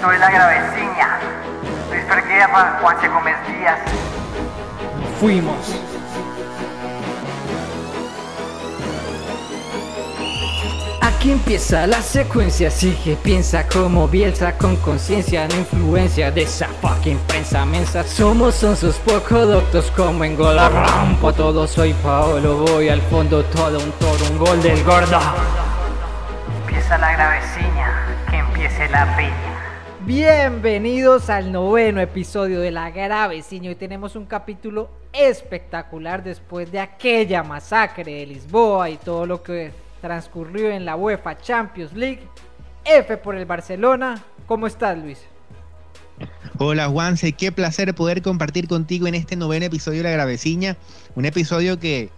Soy la graveciña. Luis Fergueva, Juanse Gómez Díaz. Fuimos. Aquí empieza la secuencia, sigue, piensa como Bielsa con conciencia, no influencia de esa fucking prensa mensa. Somos sus poco doctos como en gol rampo, todo soy Paolo, voy al fondo, todo un toro, un gol del gordo. Empieza la graveciña, que empiece la piña. Bienvenidos al noveno episodio de La Graveciña. Hoy tenemos un capítulo espectacular después de aquella masacre de Lisboa y todo lo que transcurrió en la UEFA Champions League. F por el Barcelona. ¿Cómo estás, Luis? Hola Juanse, qué placer poder compartir contigo en este noveno episodio de La Graveciña. Un episodio que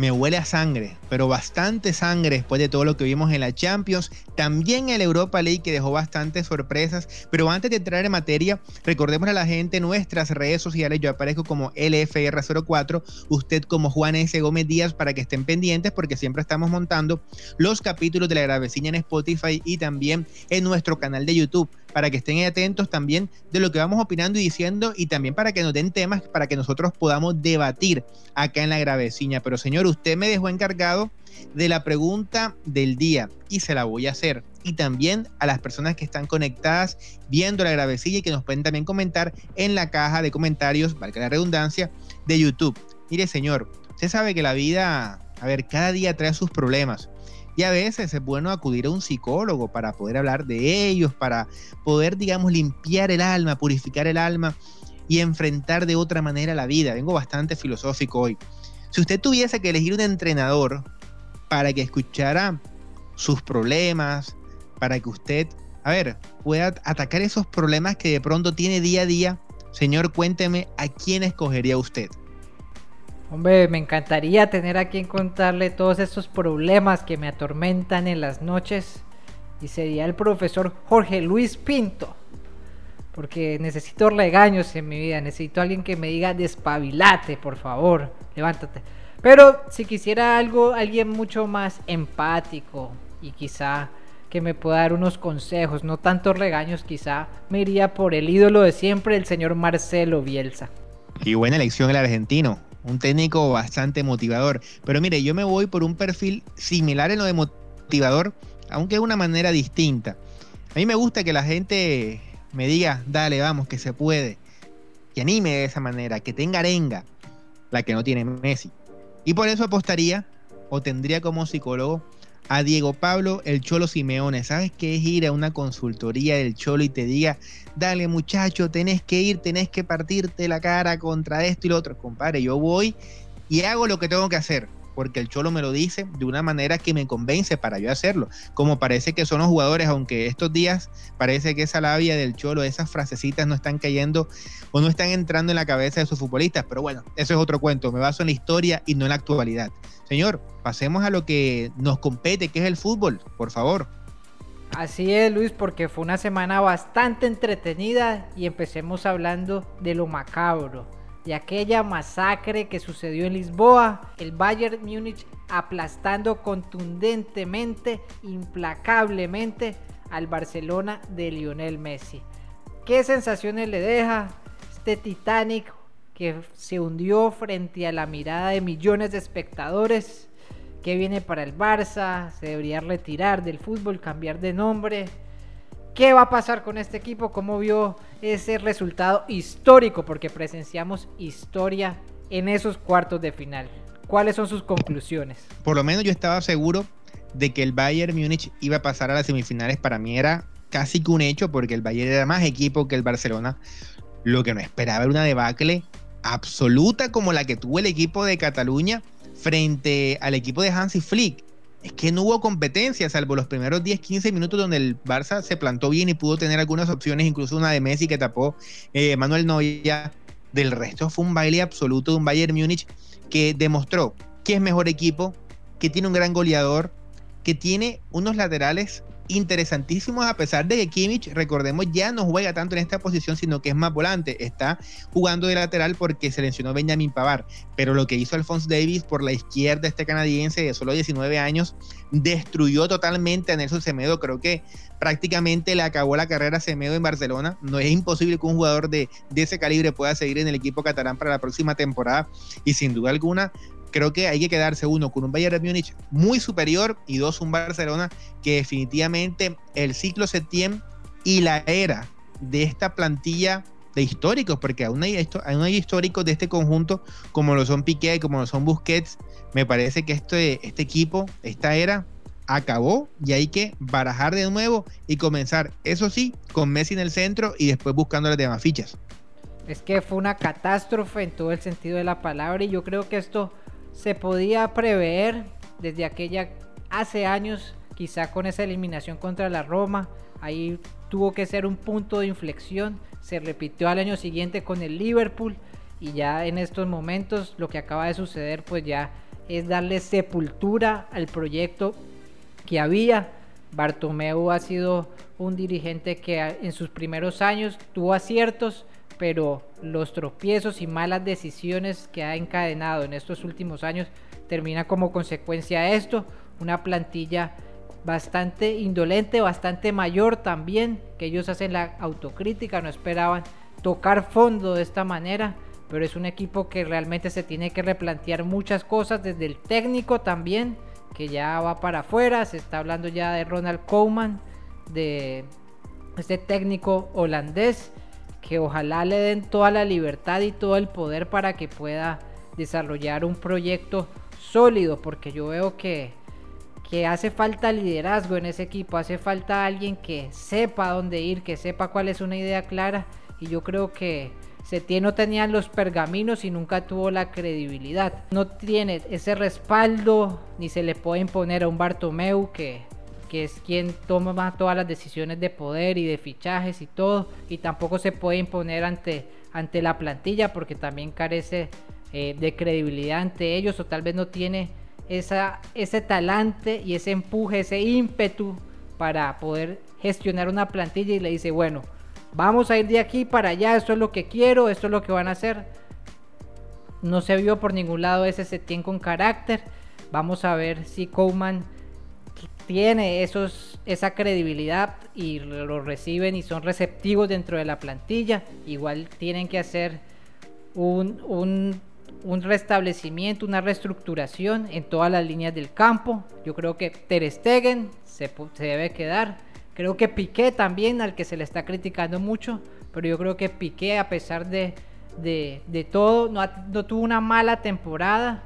me huele a sangre, pero bastante sangre después de todo lo que vimos en la Champions, también en la Europa League que dejó bastantes sorpresas, pero antes de entrar en materia, recordemos a la gente nuestras redes sociales, yo aparezco como LFR04, usted como Juan S. Gómez Díaz para que estén pendientes porque siempre estamos montando los capítulos de la gravecina en Spotify y también en nuestro canal de YouTube para que estén atentos también de lo que vamos opinando y diciendo y también para que nos den temas para que nosotros podamos debatir acá en la graveciña. Pero señor, usted me dejó encargado de la pregunta del día y se la voy a hacer. Y también a las personas que están conectadas viendo la gravecilla y que nos pueden también comentar en la caja de comentarios, valga la redundancia, de YouTube. Mire señor, usted sabe que la vida, a ver, cada día trae sus problemas. Y a veces es bueno acudir a un psicólogo para poder hablar de ellos, para poder, digamos, limpiar el alma, purificar el alma y enfrentar de otra manera la vida. Vengo bastante filosófico hoy. Si usted tuviese que elegir un entrenador para que escuchara sus problemas, para que usted, a ver, pueda atacar esos problemas que de pronto tiene día a día, señor, cuénteme a quién escogería usted. Hombre, me encantaría tener a quien contarle todos estos problemas que me atormentan en las noches. Y sería el profesor Jorge Luis Pinto. Porque necesito regaños en mi vida. Necesito a alguien que me diga despabilate, por favor. Levántate. Pero si quisiera algo, alguien mucho más empático y quizá que me pueda dar unos consejos, no tantos regaños, quizá me iría por el ídolo de siempre, el señor Marcelo Bielsa. Y buena elección el argentino un técnico bastante motivador. Pero mire, yo me voy por un perfil similar en lo de motivador, aunque de una manera distinta. A mí me gusta que la gente me diga, dale, vamos, que se puede. Que anime de esa manera, que tenga arenga, la que no tiene Messi. Y por eso apostaría, o tendría como psicólogo, a Diego Pablo el Cholo Simeone. ¿Sabes qué es ir a una consultoría del Cholo y te diga, dale muchacho, tenés que ir, tenés que partirte la cara contra esto y lo otro? Compadre, yo voy y hago lo que tengo que hacer porque el Cholo me lo dice de una manera que me convence para yo hacerlo. Como parece que son los jugadores, aunque estos días parece que esa labia del Cholo, esas frasecitas no están cayendo o no están entrando en la cabeza de sus futbolistas. Pero bueno, eso es otro cuento. Me baso en la historia y no en la actualidad. Señor, pasemos a lo que nos compete, que es el fútbol, por favor. Así es, Luis, porque fue una semana bastante entretenida y empecemos hablando de lo macabro de aquella masacre que sucedió en Lisboa, el Bayern Múnich aplastando contundentemente, implacablemente al Barcelona de Lionel Messi. ¿Qué sensaciones le deja este Titanic que se hundió frente a la mirada de millones de espectadores? ¿Qué viene para el Barça? ¿Se debería retirar del fútbol, cambiar de nombre? ¿Qué va a pasar con este equipo? ¿Cómo vio ese resultado histórico? Porque presenciamos historia en esos cuartos de final. ¿Cuáles son sus conclusiones? Por lo menos yo estaba seguro de que el Bayern Múnich iba a pasar a las semifinales. Para mí era casi que un hecho porque el Bayern era más equipo que el Barcelona. Lo que no esperaba era una debacle absoluta como la que tuvo el equipo de Cataluña frente al equipo de Hansi Flick es que no hubo competencia, salvo los primeros 10-15 minutos donde el Barça se plantó bien y pudo tener algunas opciones, incluso una de Messi que tapó eh, Manuel Neuer. Del resto fue un baile absoluto de un Bayern Múnich que demostró que es mejor equipo, que tiene un gran goleador, que tiene unos laterales interesantísimos a pesar de que Kimmich, recordemos, ya no juega tanto en esta posición, sino que es más volante. Está jugando de lateral porque se lesionó Benjamin Pavar. Pero lo que hizo Alphonse Davis por la izquierda, este canadiense de solo 19 años, destruyó totalmente a Nelson Semedo. Creo que prácticamente le acabó la carrera a Semedo en Barcelona. No es imposible que un jugador de ese calibre pueda seguir en el equipo catalán para la próxima temporada. Y sin duda alguna, creo que hay que quedarse uno con un Bayern de Múnich muy superior y dos un Barcelona que definitivamente el ciclo Setien y la era de esta plantilla de históricos, porque aún hay, aún hay históricos de este conjunto como lo son Piqué, como lo son Busquets, me parece que este, este equipo, esta era acabó y hay que barajar de nuevo y comenzar, eso sí, con Messi en el centro y después buscando las demás fichas. Es que fue una catástrofe en todo el sentido de la palabra y yo creo que esto se podía prever desde aquella hace años, quizá con esa eliminación contra la Roma. Ahí tuvo que ser un punto de inflexión. Se repitió al año siguiente con el Liverpool y ya en estos momentos lo que acaba de suceder pues ya es darle sepultura al proyecto que había. Bartomeu ha sido un dirigente que en sus primeros años tuvo aciertos, pero los tropiezos y malas decisiones que ha encadenado en estos últimos años termina como consecuencia de esto, una plantilla bastante indolente, bastante mayor también, que ellos hacen la autocrítica, no esperaban tocar fondo de esta manera, pero es un equipo que realmente se tiene que replantear muchas cosas desde el técnico también, que ya va para afuera, se está hablando ya de Ronald Koeman, de este técnico holandés que ojalá le den toda la libertad y todo el poder para que pueda desarrollar un proyecto sólido, porque yo veo que, que hace falta liderazgo en ese equipo, hace falta alguien que sepa dónde ir, que sepa cuál es una idea clara, y yo creo que Setién no tenía los pergaminos y nunca tuvo la credibilidad. No tiene ese respaldo, ni se le puede imponer a un Bartomeu que que es quien toma todas las decisiones de poder y de fichajes y todo, y tampoco se puede imponer ante, ante la plantilla porque también carece eh, de credibilidad ante ellos o tal vez no tiene esa, ese talante y ese empuje, ese ímpetu para poder gestionar una plantilla y le dice, bueno, vamos a ir de aquí para allá, esto es lo que quiero, esto es lo que van a hacer. No se vio por ningún lado ese Setien con carácter. Vamos a ver si Coleman tiene esa credibilidad y lo reciben y son receptivos dentro de la plantilla. Igual tienen que hacer un, un, restablecimiento, una reestructuración en todas las líneas del campo. Yo creo que Ter Stegen se, debe quedar. Creo que Piqué también, al que se le está criticando mucho, pero yo creo que Piqué, a pesar de, todo, no tuvo una mala temporada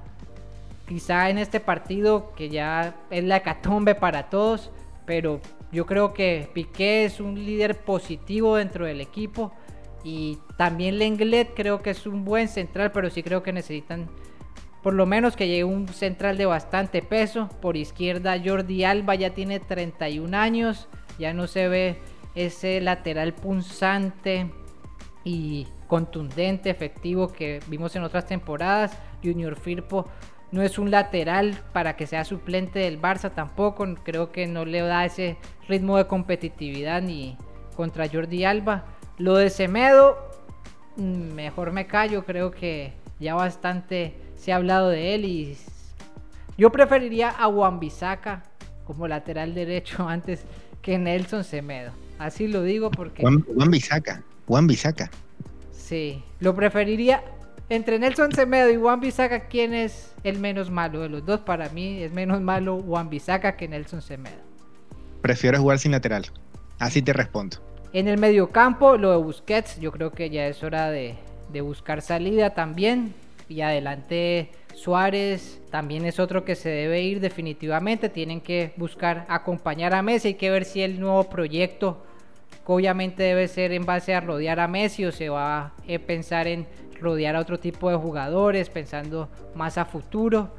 quizá en este partido que ya es la hecatombe para todos, pero yo creo que Piqué es un líder positivo dentro del equipo y también Lenglet creo que es un buen central, pero sí creo que necesitan por lo menos que llegue un central de bastante peso. Por izquierda Jordi Alba ya tiene 31 años, ya no se ve ese lateral punzante y contundente, efectivo que vimos en otras temporadas. Junior Firpo no es un lateral para que sea suplente del Barça tampoco. Creo que no le da ese ritmo de competitividad ni contra Jordi Alba. Lo de Semedo, mm, mejor me callo. Creo que ya bastante se ha hablado de él y yo preferiría a Juan Bisaca como lateral derecho antes que Nelson Semedo. Así lo digo porque. Juan, Bisaca. Juan Bisaca. Sí, lo preferiría entre Nelson Semedo y Juan Bisaca, ¿quién es el menos malo de los dos? Para mí es menos malo Juan Bisaca que Nelson Semedo. Prefiero jugar sin lateral. Así te respondo. En el mediocampo, lo de Busquets, yo creo que ya es hora de, de buscar salida también. Y adelante Suárez también es otro que se debe ir definitivamente. Tienen que buscar acompañar a Messi. Hay que ver si el nuevo proyecto, obviamente debe ser en base a rodear a Messi o se va a pensar en rodear a otro tipo de jugadores, pensando más a futuro.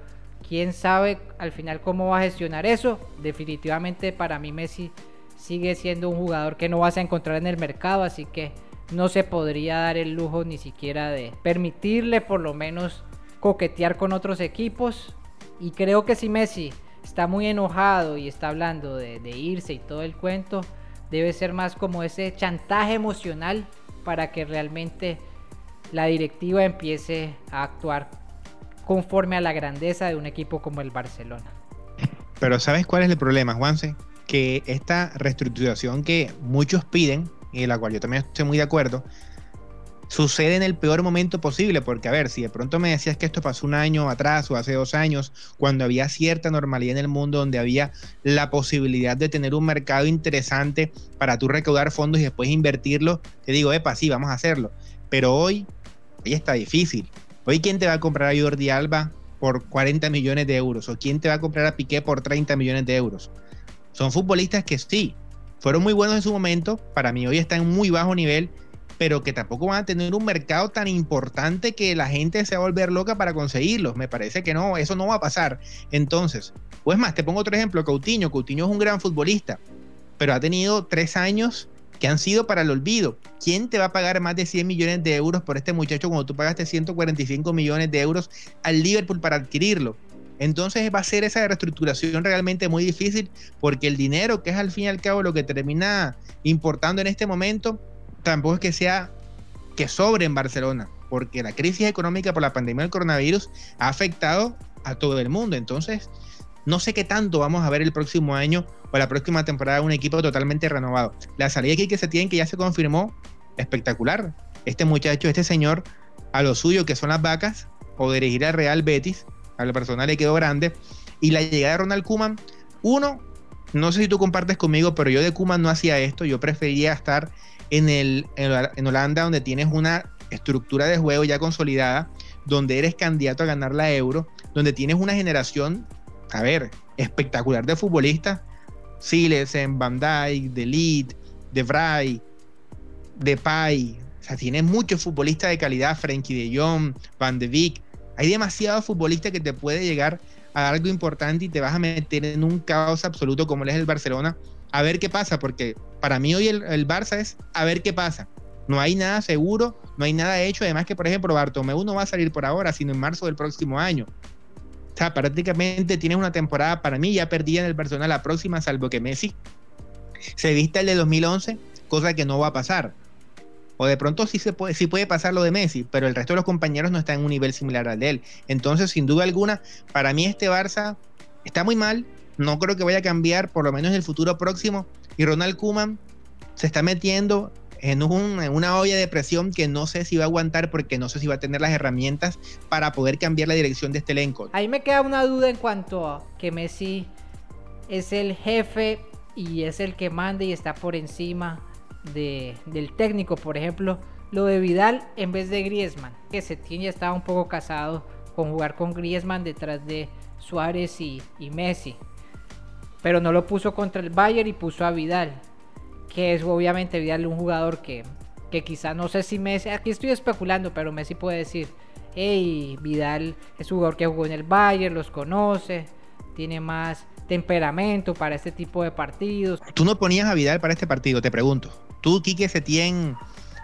Quién sabe al final cómo va a gestionar eso. Definitivamente para mí Messi sigue siendo un jugador que no vas a encontrar en el mercado, así que no se podría dar el lujo ni siquiera de permitirle por lo menos coquetear con otros equipos. Y creo que si Messi está muy enojado y está hablando de, de irse y todo el cuento, debe ser más como ese chantaje emocional para que realmente la directiva empiece a actuar conforme a la grandeza de un equipo como el Barcelona. Pero ¿sabes cuál es el problema, Juanse? Que esta reestructuración que muchos piden, y en la cual yo también estoy muy de acuerdo, sucede en el peor momento posible, porque a ver, si de pronto me decías que esto pasó un año atrás o hace dos años, cuando había cierta normalidad en el mundo, donde había la posibilidad de tener un mercado interesante para tú recaudar fondos y después invertirlo, te digo, epa, sí, vamos a hacerlo. Pero hoy, hoy está difícil. Hoy, ¿quién te va a comprar a Jordi Alba por 40 millones de euros? ¿O quién te va a comprar a Piqué por 30 millones de euros? Son futbolistas que sí, fueron muy buenos en su momento, para mí hoy están en muy bajo nivel pero que tampoco van a tener un mercado tan importante que la gente se va a volver loca para conseguirlos. Me parece que no, eso no va a pasar. Entonces, pues más, te pongo otro ejemplo, Coutinho. Coutinho es un gran futbolista, pero ha tenido tres años que han sido para el olvido. ¿Quién te va a pagar más de 100 millones de euros por este muchacho cuando tú pagaste 145 millones de euros al Liverpool para adquirirlo? Entonces va a ser esa reestructuración realmente muy difícil porque el dinero, que es al fin y al cabo lo que termina importando en este momento, tampoco es que sea que sobre en Barcelona, porque la crisis económica por la pandemia del coronavirus ha afectado a todo el mundo. Entonces, no sé qué tanto vamos a ver el próximo año o la próxima temporada un equipo totalmente renovado. La salida que se tiene, que ya se confirmó, espectacular. Este muchacho, este señor, a lo suyo que son las vacas, o dirigir al Real Betis, a la persona le quedó grande. Y la llegada de Ronald Kuman, uno, no sé si tú compartes conmigo, pero yo de Kuman no hacía esto, yo prefería estar en, el, en Holanda, donde tienes una estructura de juego ya consolidada, donde eres candidato a ganar la euro, donde tienes una generación, a ver, espectacular de futbolistas, Silesen, Van Dijk, De Ligt, De Vrij, o sea, tienes muchos futbolistas de calidad, Frenkie de Jong, Van de Beek, hay demasiados futbolistas que te puede llegar a algo importante y te vas a meter en un caos absoluto como es el Barcelona, a ver qué pasa, porque para mí hoy el, Barça es a ver qué pasa. No hay nada seguro, no hay nada hecho. Además que, por ejemplo, Bartomeu no va a salir por ahora, sino en marzo del próximo año. O sea, prácticamente tienes una temporada para mí ya perdida en el Barcelona la próxima, salvo que Messi se vista el de 2011, cosa que no va a pasar. O de pronto sí, se puede, sí puede pasar lo de Messi, pero el resto de los compañeros no están en un nivel similar al de él. Entonces, sin duda alguna, para mí este Barça está muy mal, no creo que vaya a cambiar, por lo menos en el futuro próximo. Y Ronald Kuman se está metiendo en, una olla de presión que no sé si va a aguantar porque no sé si va a tener las herramientas para poder cambiar la dirección de este elenco. Ahí me queda una duda en cuanto a que Messi es el jefe y es el que manda y está por encima del técnico, por ejemplo. Lo de Vidal en vez de Griezmann, que se tiene ya estaba un poco casado con jugar con Griezmann detrás de Suárez y Messi pero no lo puso contra el Bayern y puso a Vidal, que es obviamente Vidal un jugador que, que quizá no sé si Messi, aquí estoy especulando, pero Messi puede decir, hey, Vidal es un jugador que jugó en el Bayern, los conoce, tiene más temperamento para este tipo de partidos. Tú no ponías a Vidal para este partido, te pregunto. Tú, Quique Setién,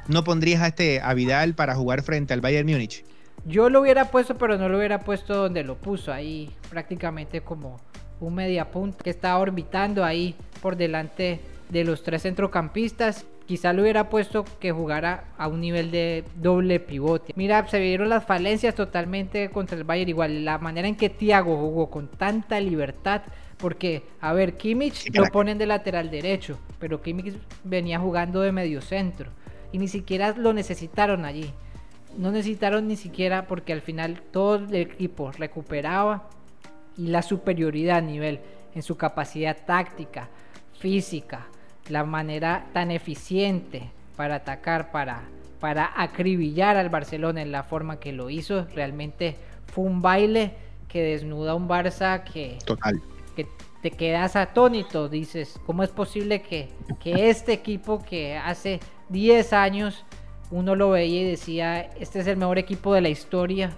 no pondrías a, este, a Vidal para jugar frente al Bayern Múnich. Yo lo hubiera puesto, pero no lo hubiera puesto donde lo puso, ahí prácticamente como un mediapunta que está orbitando ahí por delante de los tres centrocampistas. Quizá lo hubiera puesto que jugara a un nivel de doble pivote. Mira, se vieron las falencias totalmente contra el Bayern. Igual la manera en que Thiago jugó con tanta libertad. Porque, a ver, Kimmich lo ponen de lateral derecho. Pero Kimmich venía jugando de medio centro. Y ni siquiera lo necesitaron allí. No necesitaron ni siquiera porque al final todo el equipo recuperaba y la superioridad a nivel en su capacidad táctica, física, la manera tan eficiente para atacar, para, para acribillar al Barcelona en la forma que lo hizo, realmente fue un baile que desnuda a un Barça que, Total. que te quedas atónito, dices, ¿cómo es posible que, que este equipo que hace 10 años uno lo veía y decía, este es el mejor equipo de la historia,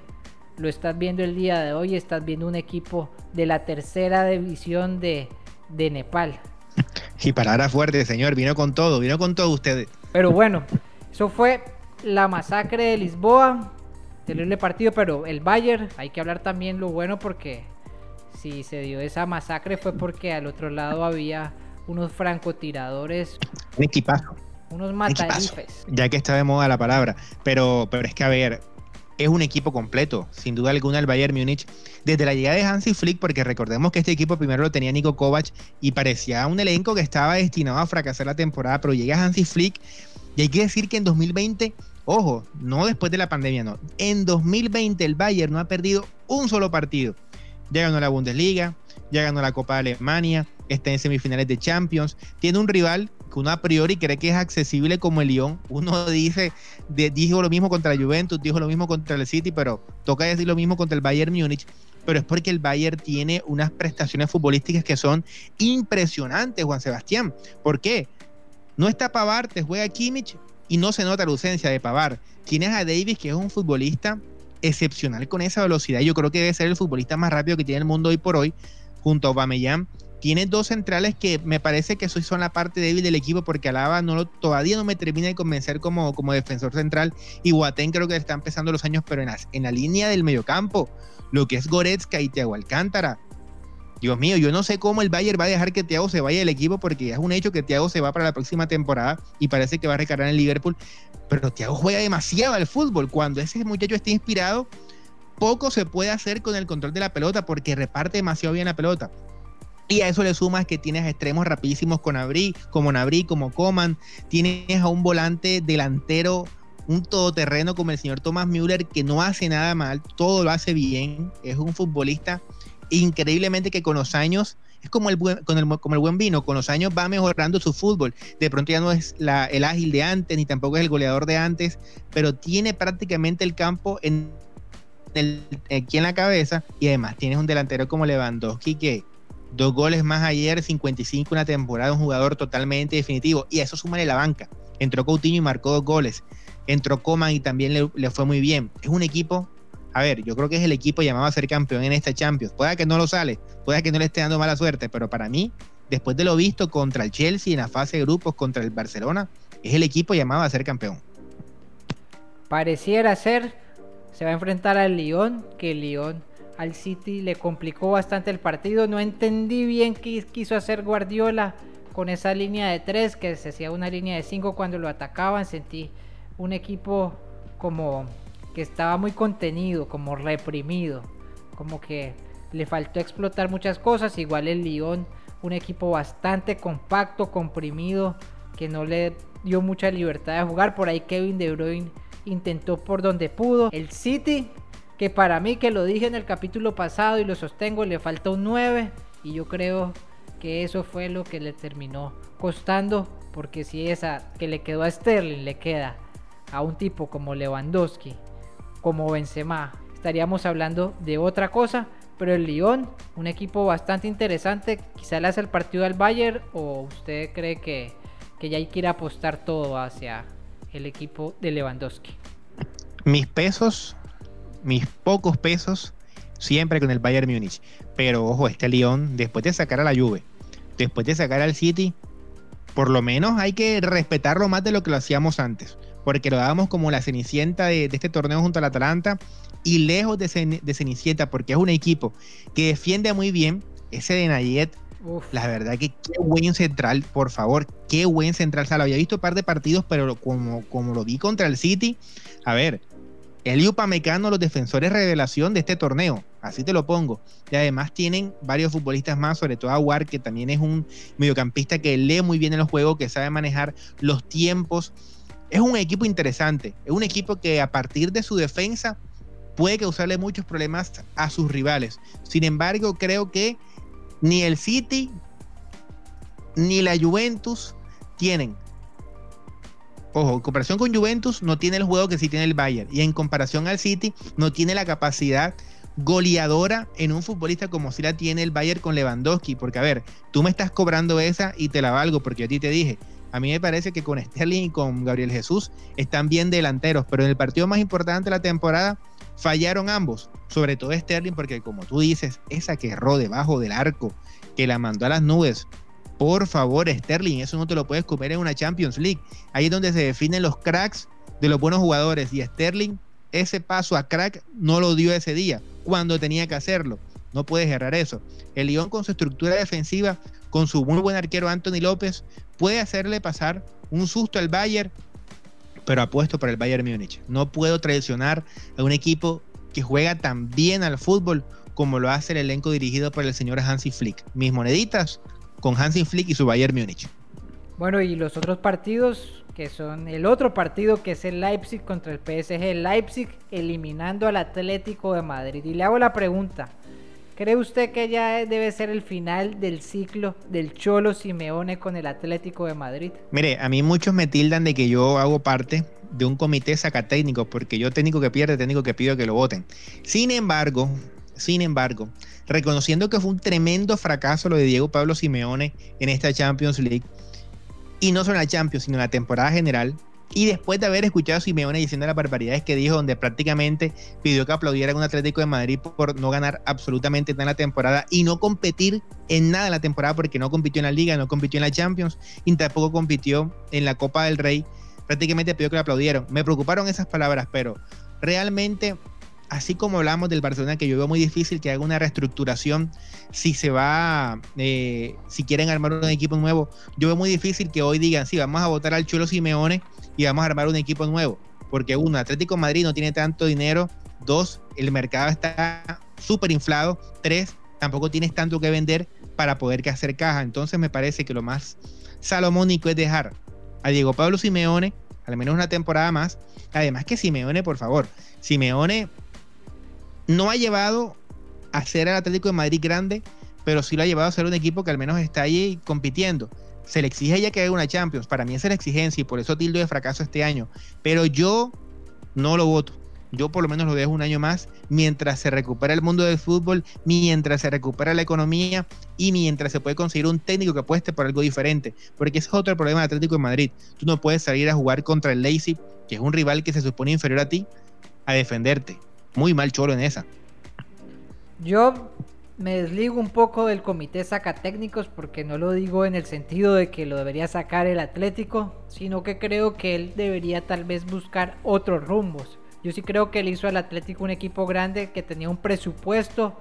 lo estás viendo el día de hoy, estás viendo un equipo de la tercera división de, Nepal. Y parara fuerte, señor, vino con todo, vino con todo ustedes. Pero bueno, eso fue la masacre de Lisboa, terrible partido, pero el Bayern, hay que hablar también lo bueno porque si se dio esa masacre fue porque al otro lado había unos francotiradores. Un equipazo. Unos matarifes. Ya que está de moda la palabra. Pero, pero es que, a ver, es un equipo completo, sin duda alguna, el Bayern Múnich. Desde la llegada de Hansi Flick, porque recordemos que este equipo primero lo tenía Nico Kovac y parecía un elenco que estaba destinado a fracasar la temporada, pero llega Hansi Flick y hay que decir que en 2020, ojo, no después de la pandemia, no, en 2020 el Bayern no ha perdido un solo partido. Ya ganó la Bundesliga, ya ganó la Copa de Alemania, está en semifinales de Champions, tiene un rival que uno a priori cree que es accesible como el Lyon. Uno dice, dijo lo mismo contra la Juventus, dijo lo mismo contra el City, pero toca decir lo mismo contra el Bayern Múnich. Pero es porque el Bayern tiene unas prestaciones futbolísticas que son impresionantes, Juan Sebastián. ¿Por qué? No está Pavar, te juega Kimmich y no se nota la ausencia de Pavar. Tienes a Davis, que es un futbolista excepcional con esa velocidad. Yo creo que debe ser el futbolista más rápido que tiene el mundo hoy por hoy, junto a Aubameyang tiene dos centrales que me parece que son la parte débil del equipo porque Alaba no todavía no me termina de convencer como, como defensor central y Guatén creo que está empezando los años, pero en la, línea del mediocampo, lo que es Goretzka y Thiago Alcántara. Dios mío, yo no sé cómo el Bayern va a dejar que Thiago se vaya del equipo porque es un hecho que Thiago se va para la próxima temporada y parece que va a recargar en Liverpool, pero Thiago juega demasiado al fútbol. Cuando ese muchacho esté inspirado, poco se puede hacer con el control de la pelota porque reparte demasiado bien la pelota. Y a eso le sumas que tienes extremos rapidísimos con Abrí, como Nabri, como Coman. Tienes a un volante delantero, un todoterreno como el señor Thomas Müller, que no hace nada mal, todo lo hace bien. Es un futbolista increíblemente que con los años es como el, buen, con el, como el buen vino, con los años va mejorando su fútbol. De pronto ya no es el ágil de antes, ni tampoco es el goleador de antes, pero tiene prácticamente el campo en aquí en la cabeza y además tienes un delantero como Lewandowski que dos goles más ayer, 55 una temporada, un jugador totalmente definitivo. Y a eso súmale la banca. Entró Coutinho y marcó dos goles. Entró Coman y también le, fue muy bien. Es un equipo, a ver, yo creo que es el equipo llamado a ser campeón en esta Champions. Puede que no lo sale, puede que no le esté dando mala suerte, pero para mí, después de lo visto contra el Chelsea en la fase de grupos, contra el Barcelona, es el equipo llamado a ser campeón. Pareciera ser, se va a enfrentar al Lyon, que el Lyon al City le complicó bastante el partido. No entendí bien qué quiso hacer Guardiola con esa línea de tres, que se hacía una línea de cinco cuando lo atacaban. Sentí un equipo como que estaba muy contenido, como reprimido, como que le faltó explotar muchas cosas. Igual el Lyon, un equipo bastante compacto, comprimido, que no le dio mucha libertad de jugar. Por ahí Kevin De Bruyne intentó por donde pudo. El City que para mí, que lo dije en el capítulo pasado y lo sostengo, le falta un 9 y yo creo que eso fue lo que le terminó costando, porque si esa que le quedó a Sterling le queda a un tipo como Lewandowski, como Benzema, estaríamos hablando de otra cosa, pero el Lyon, un equipo bastante interesante, quizá le hace el partido al Bayern o usted cree que, que ya hay que ir a apostar todo hacia el equipo de Lewandowski. Mis pesos mis pocos pesos siempre con el Bayern Múnich. Pero ojo, este Lyon, después de sacar a la Juve, después de sacar al City, por lo menos hay que respetarlo más de lo que lo hacíamos antes. Porque lo dábamos como la cenicienta de, este torneo junto al Atalanta y lejos de, cenicienta porque es un equipo que defiende muy bien. Ese de Nayet, la verdad que qué buen central, por favor, qué buen central. O sea, lo había visto un par de partidos, pero como, como lo vi contra el City, a ver, el Upamecano, los defensores revelación de este torneo, así te lo pongo. Y además tienen varios futbolistas más, sobre todo Aguar, que también es un mediocampista que lee muy bien en los juegos, que sabe manejar los tiempos. Es un equipo interesante, es un equipo que a partir de su defensa puede causarle muchos problemas a sus rivales. Sin embargo, creo que ni el City ni la Juventus tienen Ojo, en comparación con Juventus no tiene el juego que sí tiene el Bayern. Y en comparación al City no tiene la capacidad goleadora en un futbolista como si la tiene el Bayern con Lewandowski. Porque a ver, tú me estás cobrando esa y te la valgo porque yo a ti te dije. A mí me parece que con Sterling y con Gabriel Jesús están bien delanteros, pero en el partido más importante de la temporada fallaron ambos, sobre todo Sterling, porque como tú dices, esa que erró debajo del arco, que la mandó a las nubes, por favor, Sterling, eso no te lo puedes comer en una Champions League. Ahí es donde se definen los cracks de los buenos jugadores. Y Sterling, ese paso a crack no lo dio ese día, cuando tenía que hacerlo. No puedes errar eso. El Lyon con su estructura defensiva, con su muy buen arquero Anthony López, puede hacerle pasar un susto al Bayern, pero apuesto por el Bayern Múnich. No puedo traicionar a un equipo que juega tan bien al fútbol como lo hace el elenco dirigido por el señor Hansi Flick. Mis moneditas con Hansi Flick y su Bayern Múnich. Bueno, y los otros partidos, que son el otro partido que es el Leipzig contra el PSG. Leipzig eliminando al Atlético de Madrid. Y le hago la pregunta. ¿Cree usted que ya debe ser el final del ciclo del Cholo Simeone con el Atlético de Madrid? Mire, a mí muchos me tildan de que yo hago parte de un comité sacatécnico, porque yo técnico que pierde, técnico que pido que lo voten. Sin embargo, sin embargo, reconociendo que fue un tremendo fracaso lo de Diego Pablo Simeone en esta Champions League, y no solo en la Champions, sino en la temporada general. Y después de haber escuchado a Simeone diciendo las barbaridades que dijo, donde prácticamente pidió que aplaudieran un Atlético de Madrid por no ganar absolutamente nada en la temporada y no competir en nada en la temporada, porque no compitió en la Liga, no compitió en la Champions y tampoco compitió en la Copa del Rey, prácticamente pidió que le aplaudieran. Me preocuparon esas palabras, pero realmente así como hablamos del Barcelona, que yo veo muy difícil que haga una reestructuración si se va, eh, si quieren armar un equipo nuevo, yo veo muy difícil que hoy digan, sí, vamos a votar al Chulo Simeone y vamos a armar un equipo nuevo. Porque uno, Atlético Madrid no tiene tanto dinero, dos, el mercado está súper inflado, tres, tampoco tienes tanto que vender para poder hacer caja. Entonces me parece que lo más salomónico es dejar a Diego Pablo Simeone al menos una temporada más. Además que Simeone, por favor, Simeone no ha llevado a ser el Atlético de Madrid grande, pero sí lo ha llevado a ser un equipo que al menos está ahí compitiendo. Se le exige ya que haga una Champions. Para mí esa es la exigencia y por eso tildo de fracaso este año. Pero yo no lo voto. Yo por lo menos lo dejo un año más mientras se recupera el mundo del fútbol, mientras se recupera la economía y mientras se puede conseguir un técnico que apueste por algo diferente. Porque ese es otro problema del Atlético de Madrid. Tú no puedes salir a jugar contra el Leipzig, que es un rival que se supone inferior a ti, a defenderte muy mal Cholo en esa. Yo me desligo un poco del comité sacatécnicos porque no lo digo en el sentido de que lo debería sacar el Atlético, sino que creo que él debería tal vez buscar otros rumbos. Yo sí creo que él hizo al Atlético un equipo grande que tenía un presupuesto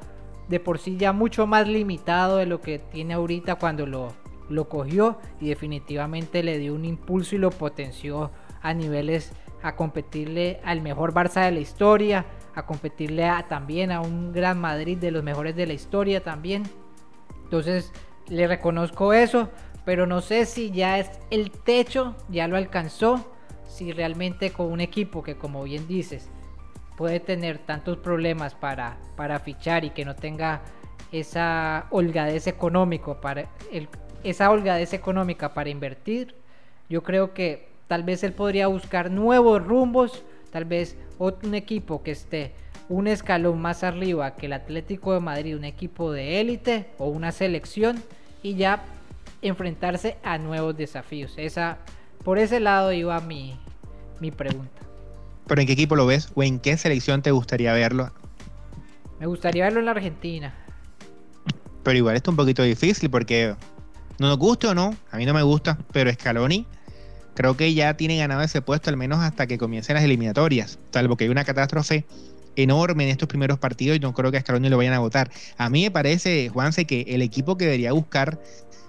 de por sí ya mucho más limitado de lo que tiene ahorita cuando lo, lo cogió y definitivamente le dio un impulso y lo potenció a niveles a competirle al mejor Barça de la historia, a competirle también a un Gran Madrid de los mejores de la historia también. Entonces le reconozco eso, pero no sé si ya es el techo, ya lo alcanzó, si realmente con un equipo que como bien dices puede tener tantos problemas para, para fichar y que no tenga esa holgadez económico para esa holgadez económica para invertir, yo creo que tal vez él podría buscar nuevos rumbos, tal vez un equipo que esté un escalón más arriba que el Atlético de Madrid, un equipo de élite o una selección y ya enfrentarse a nuevos desafíos. Esa, por ese lado iba mi, mi pregunta. ¿Pero en qué equipo lo ves o en qué selección te gustaría verlo? Me gustaría verlo en la Argentina. Pero igual está un poquito difícil porque no nos gusta o no, a mí no me gusta, pero Scaloni creo que ya tiene ganado ese puesto al menos hasta que comiencen las eliminatorias, salvo que hay una catástrofe enorme en estos primeros partidos y no creo que a Scaloni lo vayan a votar. A mí me parece, Juanse, que el equipo que debería buscar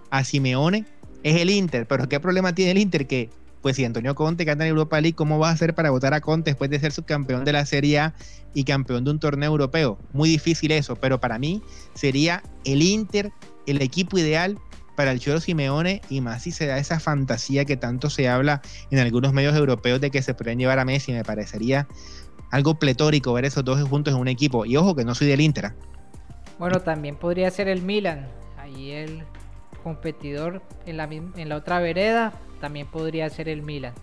a Simeone es el Inter, pero ¿qué problema tiene el Inter? Que, pues si Antonio Conte canta en Europa League, ¿cómo va a hacer para votar a Conte después de ser subcampeón de la Serie A y campeón de un torneo europeo? Muy difícil eso, pero para mí sería el Inter el equipo ideal para el Cholo Simeone y más si se da esa fantasía que tanto se habla en algunos medios europeos de que se pueden llevar a Messi, me parecería algo pletórico ver esos dos juntos en un equipo. Y ojo que no soy del Inter. ¿ah? Bueno, también podría ser el Milan, ahí el competidor en la, en la otra vereda, también podría ser el Milan.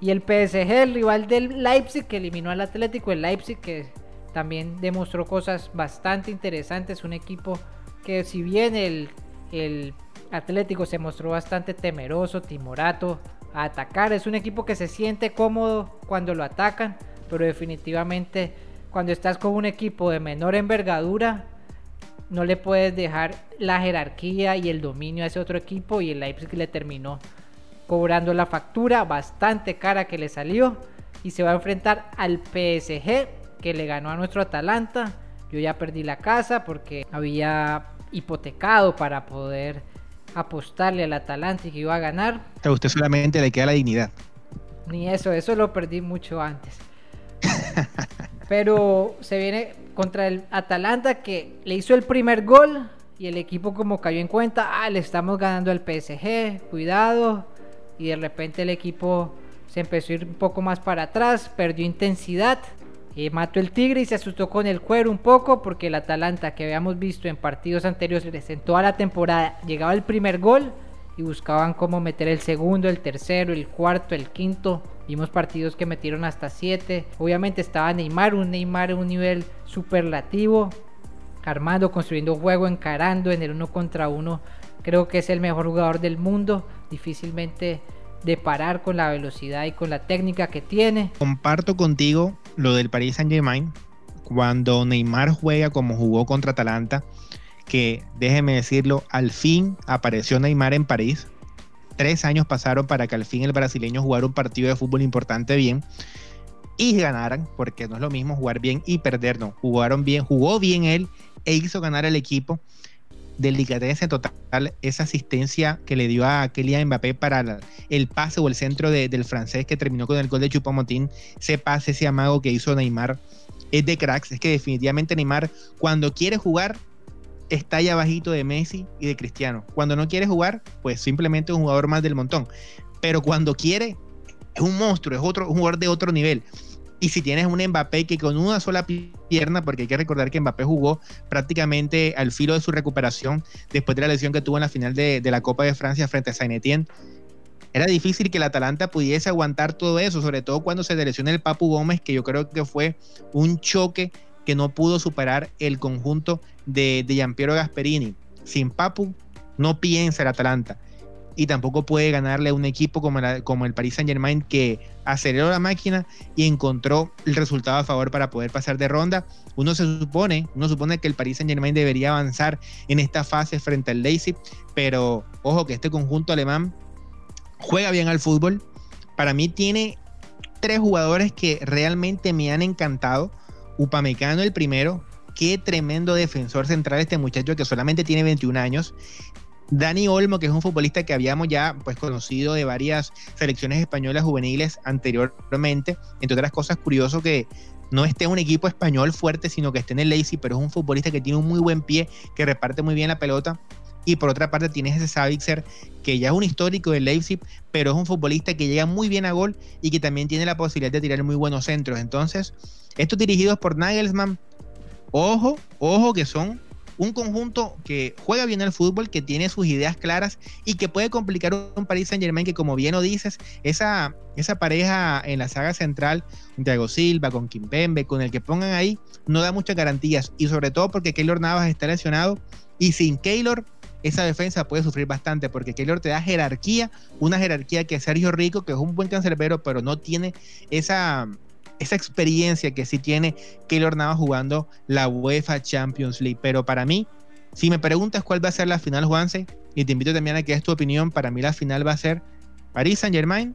Y el PSG, el rival del Leipzig, que eliminó al Atlético, el Leipzig que también demostró cosas bastante interesantes, un equipo que si bien el, el Atlético se mostró bastante temeroso, timorato a atacar. Es un equipo que se siente cómodo cuando lo atacan, pero definitivamente cuando estás con un equipo de menor envergadura, no le puedes dejar la jerarquía y el dominio a ese otro equipo y el Leipzig le terminó cobrando la factura bastante cara que le salió y se va a enfrentar al PSG que le ganó a nuestro Atalanta Yo ya perdí la casa porque había hipotecado para poder apostarle al Atalanta y que iba a ganar. A usted solamente le queda la dignidad. Ni eso, eso lo perdí mucho antes. Pero se viene contra el Atalanta que le hizo el primer gol y el equipo como cayó en cuenta, ah, le estamos ganando al PSG, cuidado. Y de repente el equipo se empezó a ir un poco más para atrás, perdió intensidad. Y mató el Tigre y se asustó con el cuero un poco porque el Atalanta que habíamos visto en partidos anteriores en toda la temporada llegaba el primer gol y buscaban cómo meter el segundo, el tercero, el cuarto, el quinto. Vimos partidos que metieron hasta siete. Obviamente estaba Neymar, un Neymar en un nivel superlativo armando, construyendo juego, encarando en el uno contra uno. Creo que es el mejor jugador del mundo, difícilmente de parar con la velocidad y con la técnica que tiene. Comparto contigo lo del Paris Saint Germain. Cuando Neymar juega como jugó contra Atalanta, que déjeme decirlo, al fin apareció Neymar en París. Tres años pasaron para que al fin el brasileño jugara un partido de fútbol importante bien y ganaran, porque no es lo mismo jugar bien y perder, no. Jugaron bien, jugó bien él e hizo ganar al equipo. Delicadeza total, esa asistencia que le dio a Kylian Mbappé para el pase o el centro del francés que terminó con el gol de Chupamotín, ese pase, ese amago que hizo Neymar, es de cracks. Es que definitivamente Neymar, cuando quiere jugar, está ahí abajito de Messi y de Cristiano. Cuando no quiere jugar, pues simplemente es un jugador más del montón. Pero cuando quiere, es un monstruo, es otro un jugador de otro nivel. Y si tienes un Mbappé que con una sola pierna, porque hay que recordar que Mbappé jugó prácticamente al filo de su recuperación después de la lesión que tuvo en la final de, la Copa de Francia frente a Saint Etienne, era difícil que el Atalanta pudiese aguantar todo eso, sobre todo cuando se lesiona el Papu Gómez, que yo creo que fue un choque que no pudo superar el conjunto de, de Giampiero Gasperini. Sin Papu, no piensa el Atalanta y tampoco puede ganarle a un equipo como, como el Paris Saint Germain que aceleró la máquina y encontró el resultado a favor para poder pasar de ronda. Uno se supone, uno supone que el Paris Saint Germain debería avanzar en esta fase frente al Leipzig, pero ojo que este conjunto alemán juega bien al fútbol. Para mí tiene tres jugadores que realmente me han encantado. Upamecano el primero, qué tremendo defensor central este muchacho que solamente tiene 21 años. Dani Olmo, que es un futbolista que habíamos ya pues conocido de varias selecciones españolas juveniles anteriormente, entre otras cosas curioso que no esté en un equipo español fuerte, sino que esté en el Leipzig, pero es un futbolista que tiene un muy buen pie, que reparte muy bien la pelota. Y por otra parte tienes ese Savitzer, que ya es un histórico del Leipzig, pero es un futbolista que llega muy bien a gol y que también tiene la posibilidad de tirar muy buenos centros. Entonces, estos dirigidos por Nagelsmann, ojo, ojo que son un conjunto que juega bien al fútbol, que tiene sus ideas claras y que puede complicar un Paris Saint Germain que como bien lo dices, esa, esa pareja en la saga central, Thiago Silva, con Kimpembe, con el que pongan ahí, no da muchas garantías. Y sobre todo porque Keylor Navas está lesionado y sin Keylor esa defensa puede sufrir bastante porque Keylor te da jerarquía, una jerarquía que Sergio Rico, que es un buen cancerbero, pero no tiene esa, esa experiencia que sí tiene Keylor Navas jugando la UEFA Champions League. Pero para mí, si me preguntas cuál va a ser la final, Juanse, y te invito también a que des tu opinión, para mí la final va a ser Paris Saint Germain,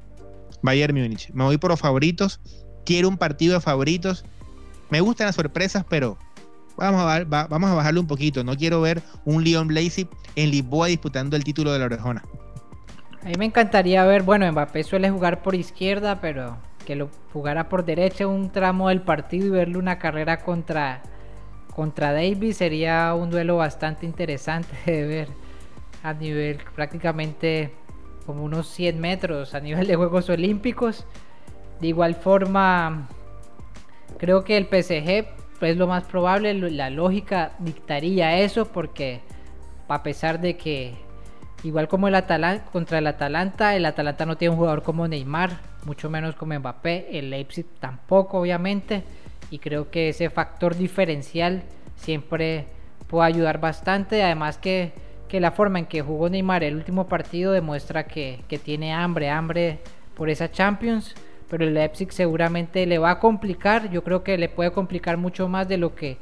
Bayern Múnich. Me voy por los favoritos, quiero un partido de favoritos. Me gustan las sorpresas, pero vamos a, vamos a bajarle un poquito. No quiero ver un Leon Blazy en Lisboa disputando el título de la orejona. A mí me encantaría ver, bueno, Mbappé suele jugar por izquierda, pero que lo jugara por derecha un tramo del partido y verle una carrera contra, contra Davis sería un duelo bastante interesante de ver a nivel prácticamente como unos 100 metros a nivel de Juegos Olímpicos. De igual forma, creo que el PSG es lo más probable, la lógica dictaría eso porque a pesar de que igual como el Atalanta contra el Atalanta, el Atalanta no tiene un jugador como Neymar, mucho menos como Mbappé, el Leipzig tampoco obviamente, y creo que ese factor diferencial siempre puede ayudar bastante, además que, que la forma en que jugó Neymar el último partido demuestra que, que tiene hambre, hambre por esa Champions, pero el Leipzig seguramente le va a complicar, yo creo que le puede complicar mucho más de lo que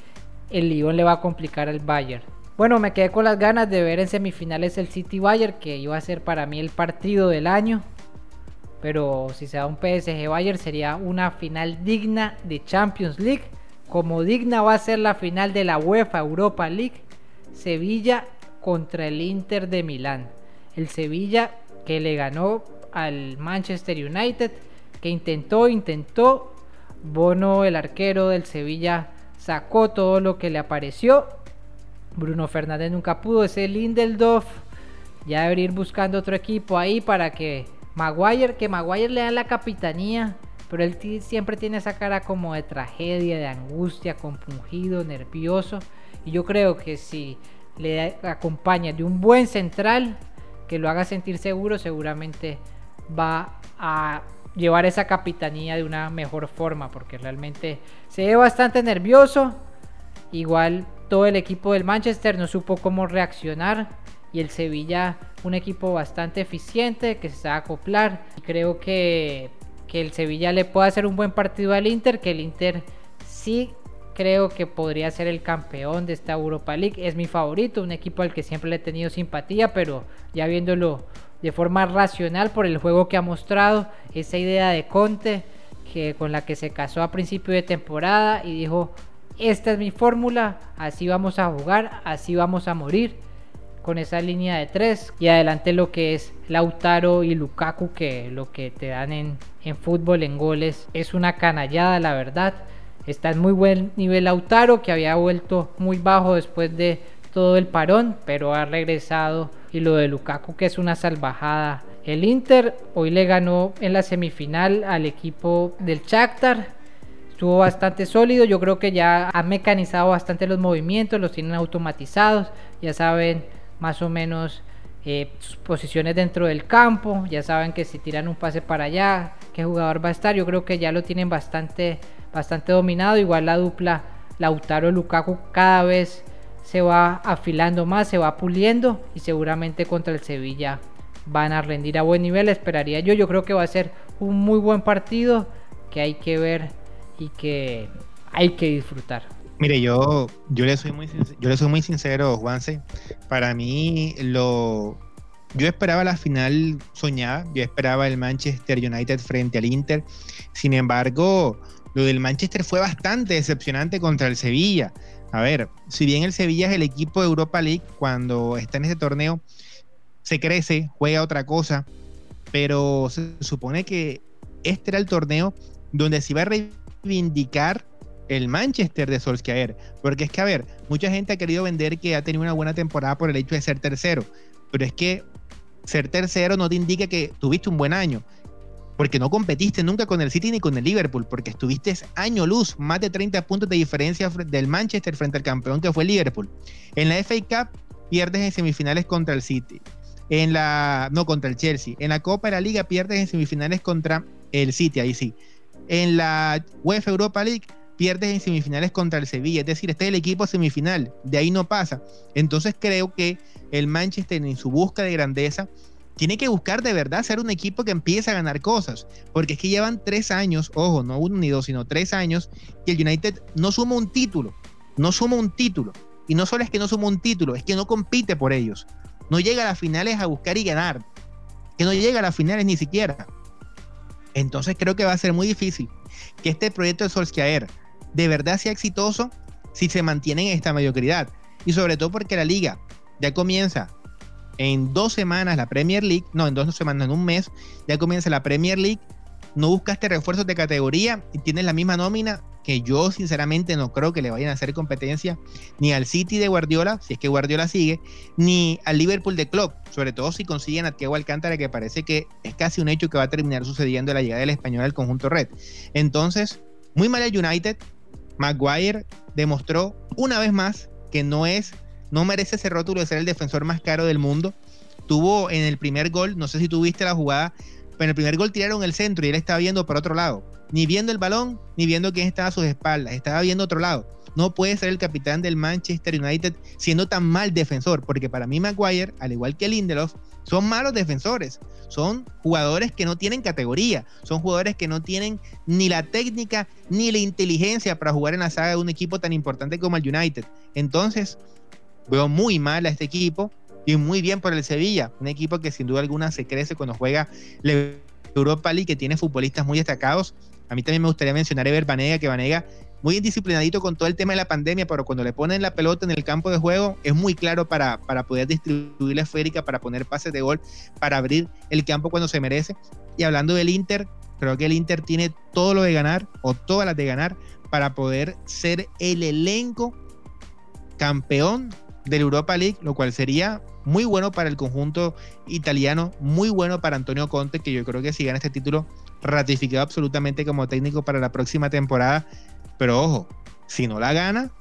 el Lyon le va a complicar al Bayern. Bueno, me quedé con las ganas de ver en semifinales el City Bayern, que iba a ser para mí el partido del año. Pero si se da un PSG Bayern sería una final digna de Champions League. como digna va a ser la final de la UEFA Europa League, Sevilla contra el Inter de Milán. El Sevilla que le ganó al Manchester United, que intentó, intentó. Bono, el arquero del Sevilla, sacó todo lo que le apareció. Bruno Fernández nunca pudo, ese Lindelof ya debería ir buscando otro equipo ahí para que Maguire, que Maguire le da la capitanía, pero él siempre tiene esa cara como de tragedia, de angustia, compungido, nervioso. Y yo creo que si le acompaña de un buen central que lo haga sentir seguro, seguramente va a llevar esa capitanía de una mejor forma, porque realmente se ve bastante nervioso. Igual todo el equipo del Manchester no supo cómo reaccionar y el Sevilla un equipo bastante eficiente que se a acoplar. Creo que, que el Sevilla le puede hacer un buen partido al Inter, que el Inter sí creo que podría ser el campeón de esta Europa League. Es mi favorito, un equipo al que siempre le he tenido simpatía, pero ya viéndolo de forma racional por el juego que ha mostrado, esa idea de Conte que con la que se casó a principio de temporada y dijo, esta es mi fórmula, así vamos a jugar, así vamos a morir con esa línea de tres y adelante lo que es Lautaro y Lukaku que lo que te dan en, en fútbol en goles es una canallada la verdad. Está en muy buen nivel Lautaro que había vuelto muy bajo después de todo el parón pero ha regresado. Y lo de Lukaku que es una salvajada. El Inter hoy le ganó en la semifinal al equipo del Shakhtar estuvo bastante sólido. Yo creo que ya han mecanizado bastante los movimientos, los tienen automatizados. Ya saben más o menos eh, sus posiciones dentro del campo. Ya saben que si tiran un pase para allá, qué jugador va a estar. Yo creo que ya lo tienen bastante, bastante dominado. Igual la dupla Lautaro-Lukaku cada vez se va afilando más, se va puliendo y seguramente contra el Sevilla van a rendir a buen nivel, esperaría yo. Yo creo que va a ser un muy buen partido que hay que ver y que hay que disfrutar. Mire, yo, yo, le soy muy, yo le soy muy sincero, Juanse. Para mí, lo, yo esperaba la final soñada, yo esperaba el Manchester United frente al Inter. Sin embargo, lo del Manchester fue bastante decepcionante contra el Sevilla. A ver, si bien el Sevilla es el equipo de Europa League, cuando está en ese torneo, se crece, juega otra cosa, pero se supone que este era el torneo donde se iba a reivindicar el Manchester de Solskjaer. Porque es que, a ver, mucha gente ha querido vender que ha tenido una buena temporada por el hecho de ser tercero. Pero es que ser tercero no te indica que tuviste un buen año. Porque no competiste nunca con el City ni con el Liverpool. Porque estuviste año luz, más de 30 puntos de diferencia del Manchester frente al campeón que fue el Liverpool. En la FA Cup pierdes en semifinales contra el City. En la. No, contra el Chelsea. En la Copa de la Liga pierdes en semifinales contra el City, ahí sí en la UEFA Europa League pierdes en semifinales contra el Sevilla, es decir, este es el equipo semifinal, de ahí no pasa. Entonces creo que el Manchester en su busca de grandeza tiene que buscar de verdad ser un equipo que empiece a ganar cosas, porque es que llevan tres años, ojo, no uno ni dos, sino tres años, que el United no suma un título, no suma un título. Y no solo es que no suma un título, es que no compite por ellos. No llega a las finales a buscar y ganar. Que no llega a las finales ni siquiera. Entonces creo que va a ser muy difícil que este proyecto de Solskjaer de verdad sea exitoso si se mantiene en esta mediocridad. Y sobre todo porque la liga ya comienza en dos semanas la Premier League, no, en dos semanas, en un mes, ya comienza la Premier League, no buscaste refuerzos de categoría y tienes la misma nómina que yo sinceramente no creo que le vayan a hacer competencia ni al City de Guardiola, si es que Guardiola sigue, ni al Liverpool de Klopp, sobre todo si consiguen a Thiago Alcántara, que parece que es casi un hecho que va a terminar sucediendo la llegada del español al conjunto red. Entonces, muy mal el United, Maguire demostró una vez más que no es, no merece ese rótulo de ser el defensor más caro del mundo. Tuvo en el primer gol, no sé si tuviste la jugada, pero en el primer gol tiraron el centro y él estaba viendo por otro lado ni viendo el balón, ni viendo quién estaba a sus espaldas, estaba viendo otro lado. No puede ser el capitán del Manchester United siendo tan mal defensor, porque para mí Maguire, al igual que Lindelof, son malos defensores. Son jugadores que no tienen categoría, son jugadores que no tienen ni la técnica ni la inteligencia para jugar en la saga de un equipo tan importante como el United. Entonces, veo muy mal a este equipo y muy bien por el Sevilla, un equipo que sin duda alguna se crece cuando juega la Europa League, que tiene futbolistas muy destacados a mí también me gustaría mencionar a Ever Banega, que Banega muy indisciplinadito con todo el tema de la pandemia, pero cuando le ponen la pelota en el campo de juego es muy claro para, para poder distribuir la esférica, para poner pases de gol, para abrir el campo cuando se merece. Y hablando del Inter, creo que el Inter tiene todo lo de ganar o todas las de ganar para poder ser el elenco campeón de la Europa League, lo cual sería muy bueno para el conjunto italiano, muy bueno para Antonio Conte, que yo creo que si gana este título ratificado absolutamente como técnico para la próxima temporada. Pero ojo, si no la gana,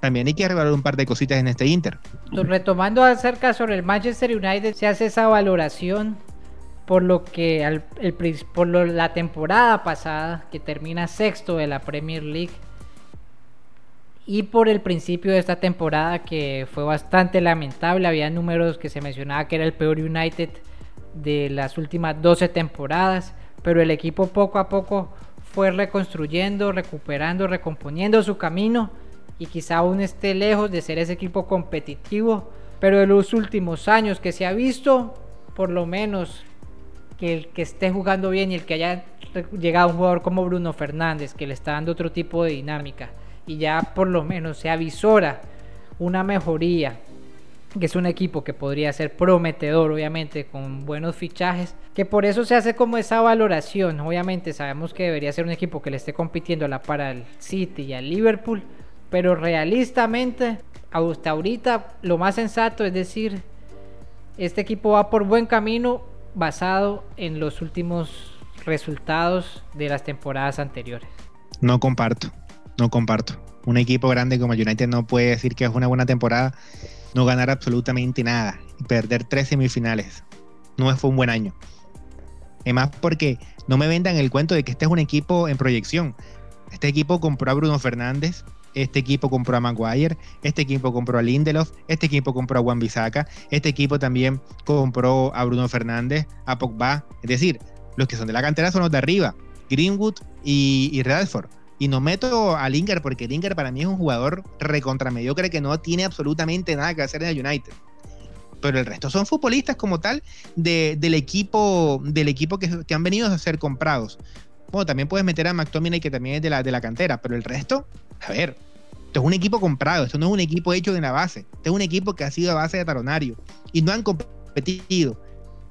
también hay que arreglar un par de cositas en este Inter. Retomando acerca sobre el Manchester United, se hace esa valoración por lo que el, por la temporada pasada, que termina sexto de la Premier League, y por el principio de esta temporada que fue bastante lamentable. Había números que se mencionaba que era el peor United de las últimas 12 temporadas, pero el equipo poco a poco fue reconstruyendo, recuperando, recomponiendo su camino y quizá aún esté lejos de ser ese equipo competitivo, pero en los últimos años que se ha visto, por lo menos que el que esté jugando bien y el que haya llegado un jugador como Bruno Fernández, que le está dando otro tipo de dinámica y ya por lo menos se avisora una mejoría, que es un equipo que podría ser prometedor, obviamente, con buenos fichajes, que por eso se hace como esa valoración. Obviamente sabemos que debería ser un equipo que le esté compitiendo a la para al City y al Liverpool, pero realistamente, hasta ahorita, lo más sensato es decir, este equipo va por buen camino basado en los últimos resultados de las temporadas anteriores. No comparto no comparto. Un equipo grande como United no puede decir que es una buena temporada, no ganar absolutamente nada y perder tres semifinales. No fue un buen año. Además, porque no me vendan el cuento de que este es un equipo en proyección. Este equipo compró a Bruno Fernández, este equipo compró a Maguire, este equipo compró a Lindelof, este equipo compró a Juan Bisaca, este equipo también compró a Bruno Fernández, a Pogba. Es decir, los que son de la cantera son los de arriba, Greenwood y, y Radford. Y no meto a Lingard porque Lingard para mí es un jugador recontra mediocre que no tiene absolutamente nada que hacer en el United. Pero el resto son futbolistas como tal del equipo, del equipo que, han venido a ser comprados. Bueno, también puedes meter a McTominay que también es de la, de la cantera, pero el resto, a ver, esto es un equipo comprado, esto no es un equipo hecho de la base, esto es un equipo que ha sido a base de taronario y no han competido,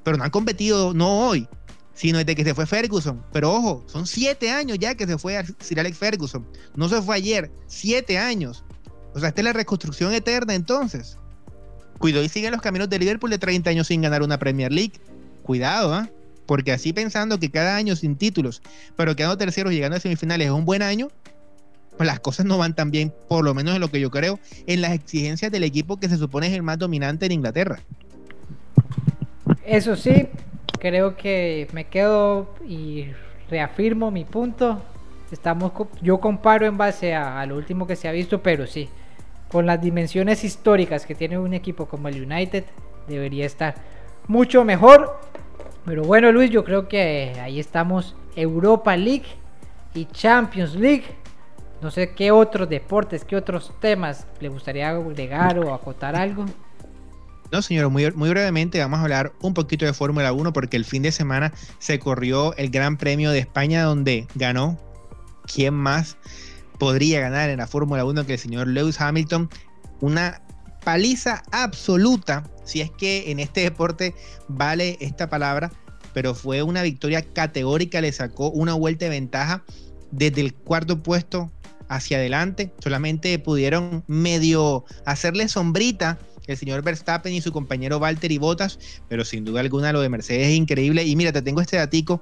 pero no han competido no hoy, sino desde que se fue Ferguson. Pero ojo, son siete años ya que se fue Sir Alex Ferguson. No se fue ayer, siete años. O sea, esta es la reconstrucción eterna entonces. Cuidado y siguen los caminos de Liverpool de 30 años sin ganar una Premier League. Cuidado, ¿ah? Porque así pensando que cada año sin títulos, pero quedando terceros llegando a semifinales es un buen año, pues las cosas no van tan bien, por lo menos en lo que yo creo, en las exigencias del equipo que se supone es el más dominante en Inglaterra. Eso sí, creo que me quedo y reafirmo mi punto. Estamos, yo comparo en base a, lo último que se ha visto, pero sí, con las dimensiones históricas que tiene un equipo como el United, debería estar mucho mejor. Pero bueno, Luis, yo creo que ahí estamos. Europa League y Champions League. No sé qué otros deportes, qué otros temas le gustaría agregar o acotar algo. No, señor, muy, brevemente vamos a hablar un poquito de Fórmula 1 porque el fin de semana se corrió el Gran Premio de España donde ganó. ¿Quién más podría ganar en la Fórmula 1 que el señor Lewis Hamilton? Una paliza absoluta, si es que en este deporte vale esta palabra, pero fue una victoria categórica, le sacó una vuelta de ventaja desde el cuarto puesto hacia adelante, solamente pudieron medio hacerle sombrita el señor Verstappen y su compañero Valtteri Bottas, pero sin duda alguna lo de Mercedes es increíble. Y mira, te tengo este datico,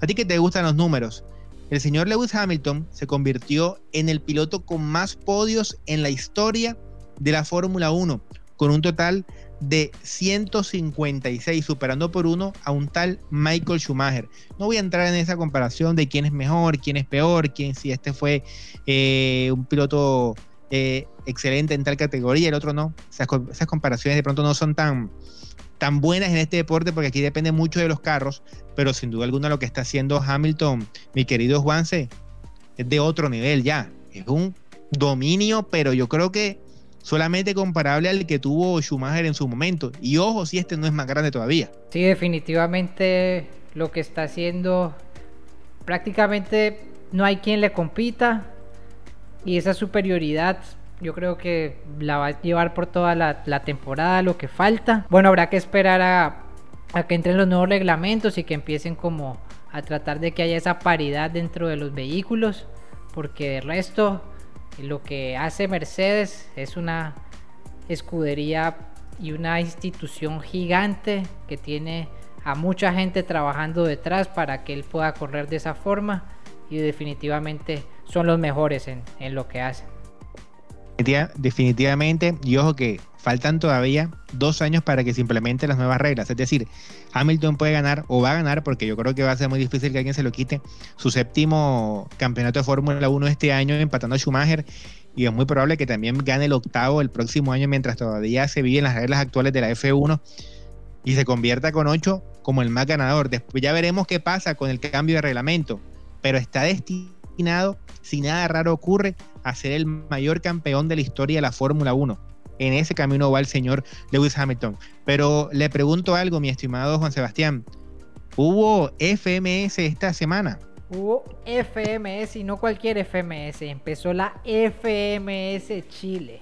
a ti que te gustan los números. El señor Lewis Hamilton se convirtió en el piloto con más podios en la historia de la Fórmula 1, con un total de 156, superando por uno a un tal Michael Schumacher. No voy a entrar en esa comparación de quién es mejor, quién es peor, quién si este fue eh, un piloto eh, excelente en tal categoría, el otro no. Esas, comparaciones de pronto no son tan, tan buenas en este deporte porque aquí depende mucho de los carros, pero sin duda alguna lo que está haciendo Hamilton, mi querido Juanse, es de otro nivel ya. Es un dominio, pero yo creo que solamente comparable al que tuvo Schumacher en su momento. Y ojo, si este no es más grande todavía. Sí, definitivamente lo que está haciendo, prácticamente no hay quien le compita y esa superioridad yo creo que la va a llevar por toda la, temporada, lo que falta. Bueno, habrá que esperar a, a que entren los nuevos reglamentos y que empiecen como a tratar de que haya esa paridad dentro de los vehículos, porque de resto lo que hace Mercedes es una escudería y una institución gigante que tiene a mucha gente trabajando detrás para que él pueda correr de esa forma y definitivamente son los mejores en, en lo que hacen. Definitivamente, y ojo que faltan todavía dos años para que se implementen las nuevas reglas. Es decir, Hamilton puede ganar o va a ganar, porque yo creo que va a ser muy difícil que alguien se lo quite, su séptimo campeonato de Fórmula 1 este año, empatando a Schumacher. Y es muy probable que también gane el octavo el próximo año, mientras todavía se viven las reglas actuales de la F1 y se convierta con ocho como el más ganador. Después ya veremos qué pasa con el cambio de reglamento, pero está destinado, si nada raro ocurre, a ser el mayor campeón de la historia de la Fórmula 1. En ese camino va el señor Lewis Hamilton. Pero le pregunto algo, mi estimado Juan Sebastián. ¿Hubo FMS esta semana? Hubo FMS y no cualquier FMS. Empezó la FMS Chile.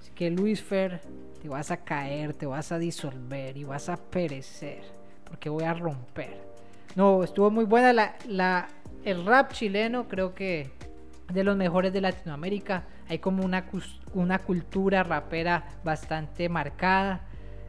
Así que Luis Fer, te vas a caer, te vas a disolver y vas a perecer. Porque voy a romper. No, estuvo muy buena la, la, el rap chileno. Creo que de los mejores de Latinoamérica. Hay como una, una cultura rapera bastante marcada.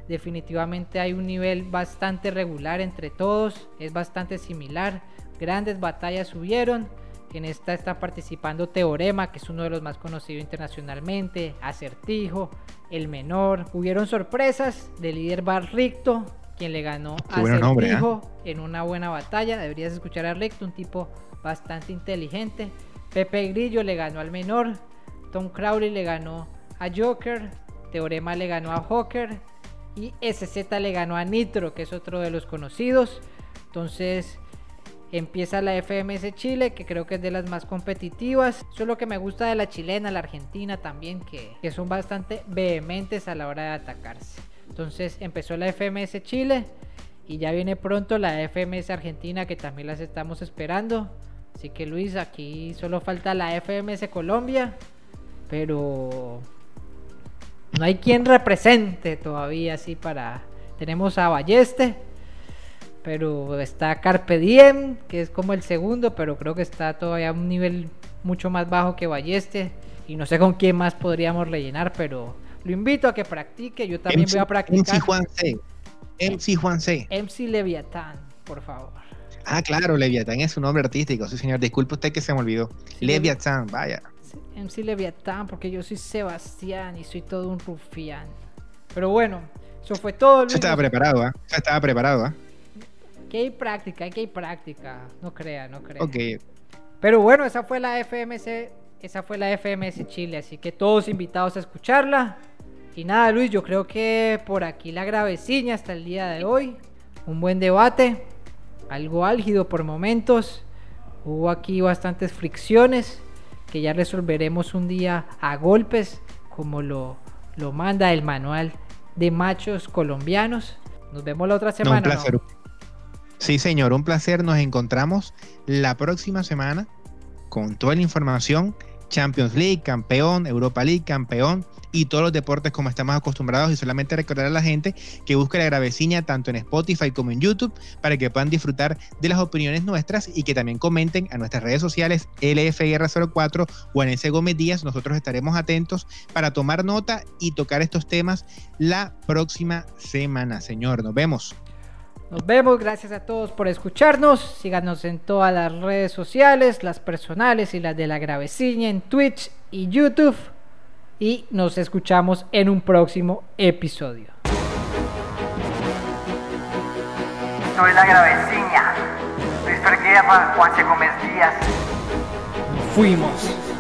Definitivamente hay un nivel bastante regular entre todos. Es bastante similar. Grandes batallas hubieron. En esta está participando Teorema, que es uno de los más conocidos internacionalmente. Acertijo, El Menor. Hubieron sorpresas del líder Barricto, quien le ganó a Acertijo ¿eh? en una buena batalla. Deberías escuchar a Ricto, un tipo bastante inteligente. Pepe Grillo le ganó al menor. Tom Crowley le ganó a Joker. Teorema le ganó a Hawker. Y SZ le ganó a Nitro, que es otro de los conocidos. Entonces empieza la FMS Chile, que creo que es de las más competitivas. Eso es lo que me gusta de la chilena, la argentina también, que, que son bastante vehementes a la hora de atacarse. Entonces empezó la FMS Chile y ya viene pronto la FMS Argentina, que también las estamos esperando. Así que Luis, aquí solo falta la FMS Colombia, pero no hay quien represente todavía así para... Tenemos a Balleste, pero está Carpe Diem, que es como el segundo, pero creo que está todavía a un nivel mucho más bajo que Balleste. Y no sé con quién más podríamos rellenar, pero lo invito a que practique. Yo también voy a practicar. MC Juan C. MC Juan C. MC Leviatán, por favor. Ah, claro, Leviatán es su nombre artístico, sí señor. Disculpe usted que se me olvidó. Leviatán, vaya. MC Leviatán, porque yo soy Sebastián y soy todo un rufián. Pero bueno, eso fue todo. Luis. estaba preparado, ¿ah? ¿eh? estaba preparado, ¿ah? Que hay práctica, que hay práctica. No crea, no crea. Ok. Pero bueno, esa fue la FMC, esa fue la FMS Chile, así que todos invitados a escucharla. Y nada, Luis, yo creo que por aquí la graveciña hasta el día de hoy. Un buen debate algo álgido por momentos. Hubo aquí bastantes fricciones que ya resolveremos un día a golpes, como lo, lo manda el manual de machos colombianos. Nos vemos la otra semana. un placer. Sí, señor, un placer. Nos encontramos la próxima semana con toda la información. Champions League, campeón, Europa League, campeón, y todos los deportes como estamos acostumbrados y solamente recordar a la gente que busque la graveciña tanto en Spotify como en YouTube para que puedan disfrutar de las opiniones nuestras y que también comenten a nuestras redes sociales LFR04 o en ese Gómez Díaz. Nosotros estaremos atentos para tomar nota y tocar estos temas la próxima semana. Señor, nos vemos. Nos vemos, gracias a todos por escucharnos. Síganos en todas las redes sociales, las personales y las de la graveciña en Twitch y YouTube y nos escuchamos en un próximo episodio. Soy la graveciña. Luis Guerra, Juan Gómez Díaz. Fuimos.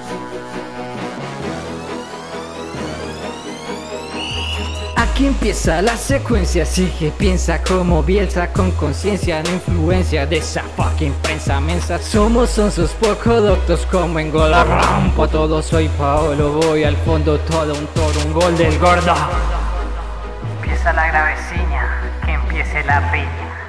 Aquí empieza la secuencia, sigue, piensa como Bielsa con conciencia, no influencia de esa fucking prensa mensa. Somos sus poco doctos como en gol rampo, todo soy Paolo, voy al fondo, todo un toro, un gol del gordo. Empieza la graveciña, que empiece la piña.